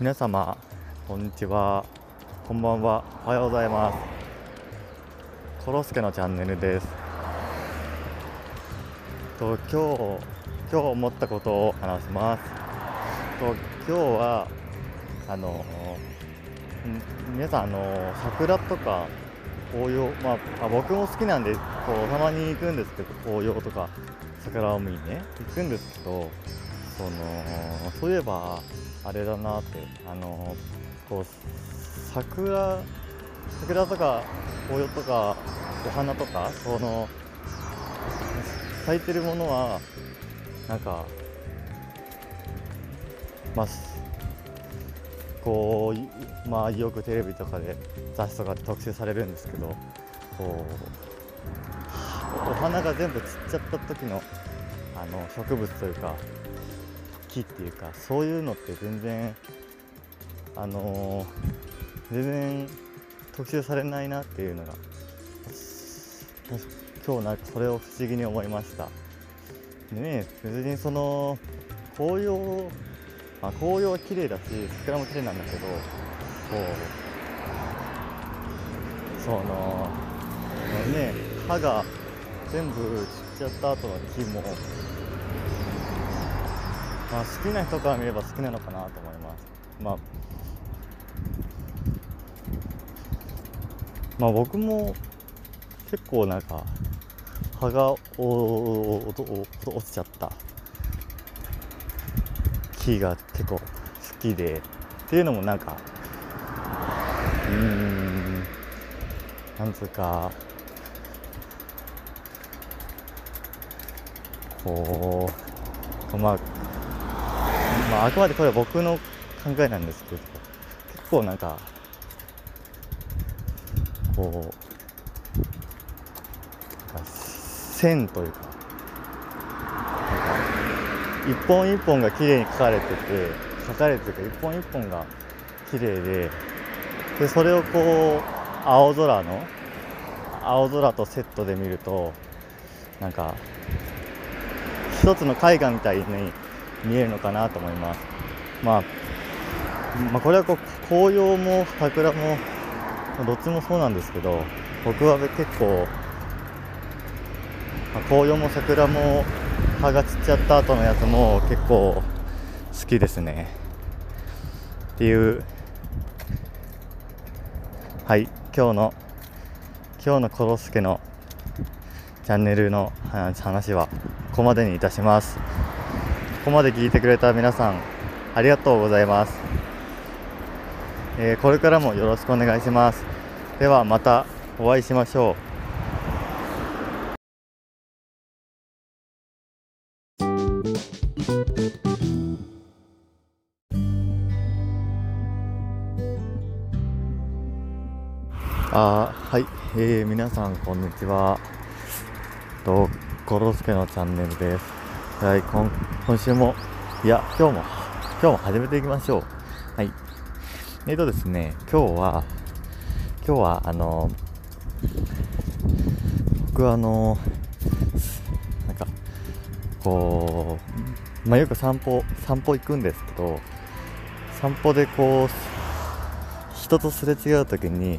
皆様こんにちは。こんばんは。おはようございます。コロスケのチャンネルです。と今日今日思ったことを話します。と今日はあの皆さんあの桜とか紅葉、まあ、あ僕も好きなんでこうたまに行くんですけど紅葉とか桜を見にね行くんですけどそのそういえばあれだなってあのこう桜桜とか紅葉とかお花とかその咲いてるものはなんかまあこうまあよくテレビとかで雑誌とかで特集されるんですけどこうお花が全部散っちゃった時のあの植物というか木っていうかそういうのって全然あのー、全然特集されないなっていうのが今日なんかそれを不思議に思いました。ね別にその紅葉まあ、紅葉は綺麗だし桜も綺麗なんだけどこうそのね葉が全部散っちゃった後の木もまあ、好きな人から見れば好きなのかなと思います。まあ、まあ、僕も結構なんか葉が落ちちゃった木が結構好きでっていうのもなんかうんなんつうかこうまあまあ、あくまでこれは僕の考えなんですけど結構なんかこう線というか一本一本が綺麗に描かれてて描かれてるか一本一本が綺麗ででそれをこう青空の青空とセットで見るとなんか一つの絵画みたいに見えるのかなと思います。まあ、まあ、これはこう紅葉も桜もどっちもそうなんですけど僕は結構、まあ、紅葉も桜も葉が散っちゃった後のやつも結構好きですね。っていう。はい。今日の今日のコロスケのチャンネルの話はここまでにいたします。ここまで聞いてくれた皆さんありがとうございます、えー、これからもよろしくお願いします。ではまたお会いしましょう。あはい、えー、皆さんこんにちは。とゴロスケのチャンネルです。はい今今週もいや今日も今日も始めていきましょう。はい。えーとですね今日は今日はあの僕はあのなんかこうまあよく散歩散歩行くんですけど散歩でこう人とすれ違う時に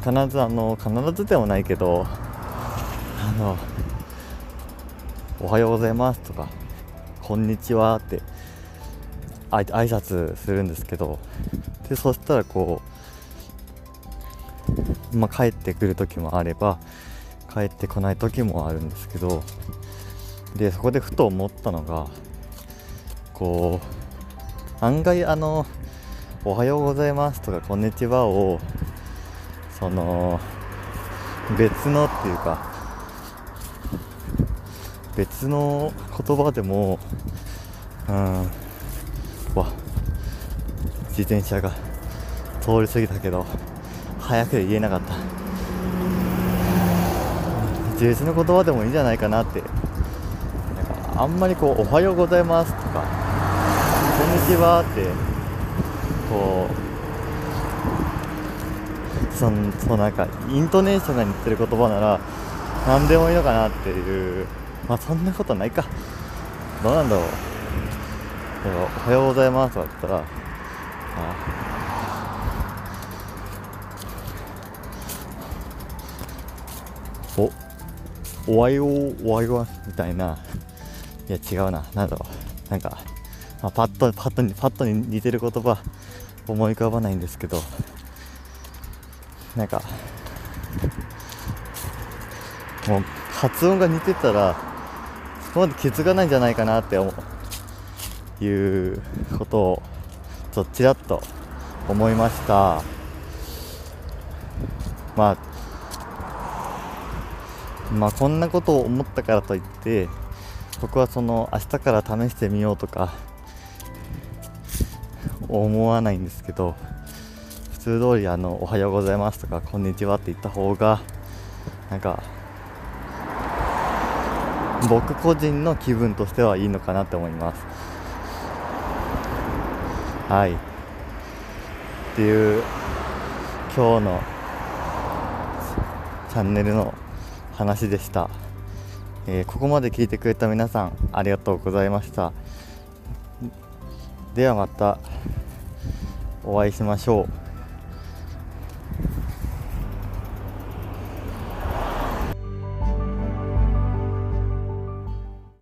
必ずあの必ずでもないけどあのおはようございますとか、こんにちはってあい挨拶するんですけど、で、そしたらこう、まあ、帰ってくる時もあれば、帰ってこない時もあるんですけど、で、そこでふと思ったのが、こう、案外あの、おはようございますとか、こんにちはを、その、別のっていうか、別の言葉でも、うん、わ、自転車が通り過ぎたけど、早く言えなかった。別の言葉でもいいんじゃないかなって。あんまりこう、おはようございますとか、こんにちはって、こう、その、そのなんか、イントネーションが似てる言葉なら、何でもいいのかなっていうまあそんなことないか。どうなんだろう。でもおはようございますとか言ったらあおおはようおはようみたいな。いや違うな。なんだろうなんか、まあ、パッとパッとにパッとに似てる言葉思い浮かばないんですけどなんかもう発音が似てたらそこまで気づかないんじゃないかなって思ういうことをちょっちらっと思いました。まあまあこんなことを思ったからといって僕はその明日から試してみようとか思わないんですけど普通通りあのおはようございますとかこんにちはって言った方がなんか僕個人の気分としてはいいのかなって思います。はい。っていう今日のチャンネルの話でした、えー、ここまで聞いてくれた皆さんありがとうございました。ではまたお会いしましょう。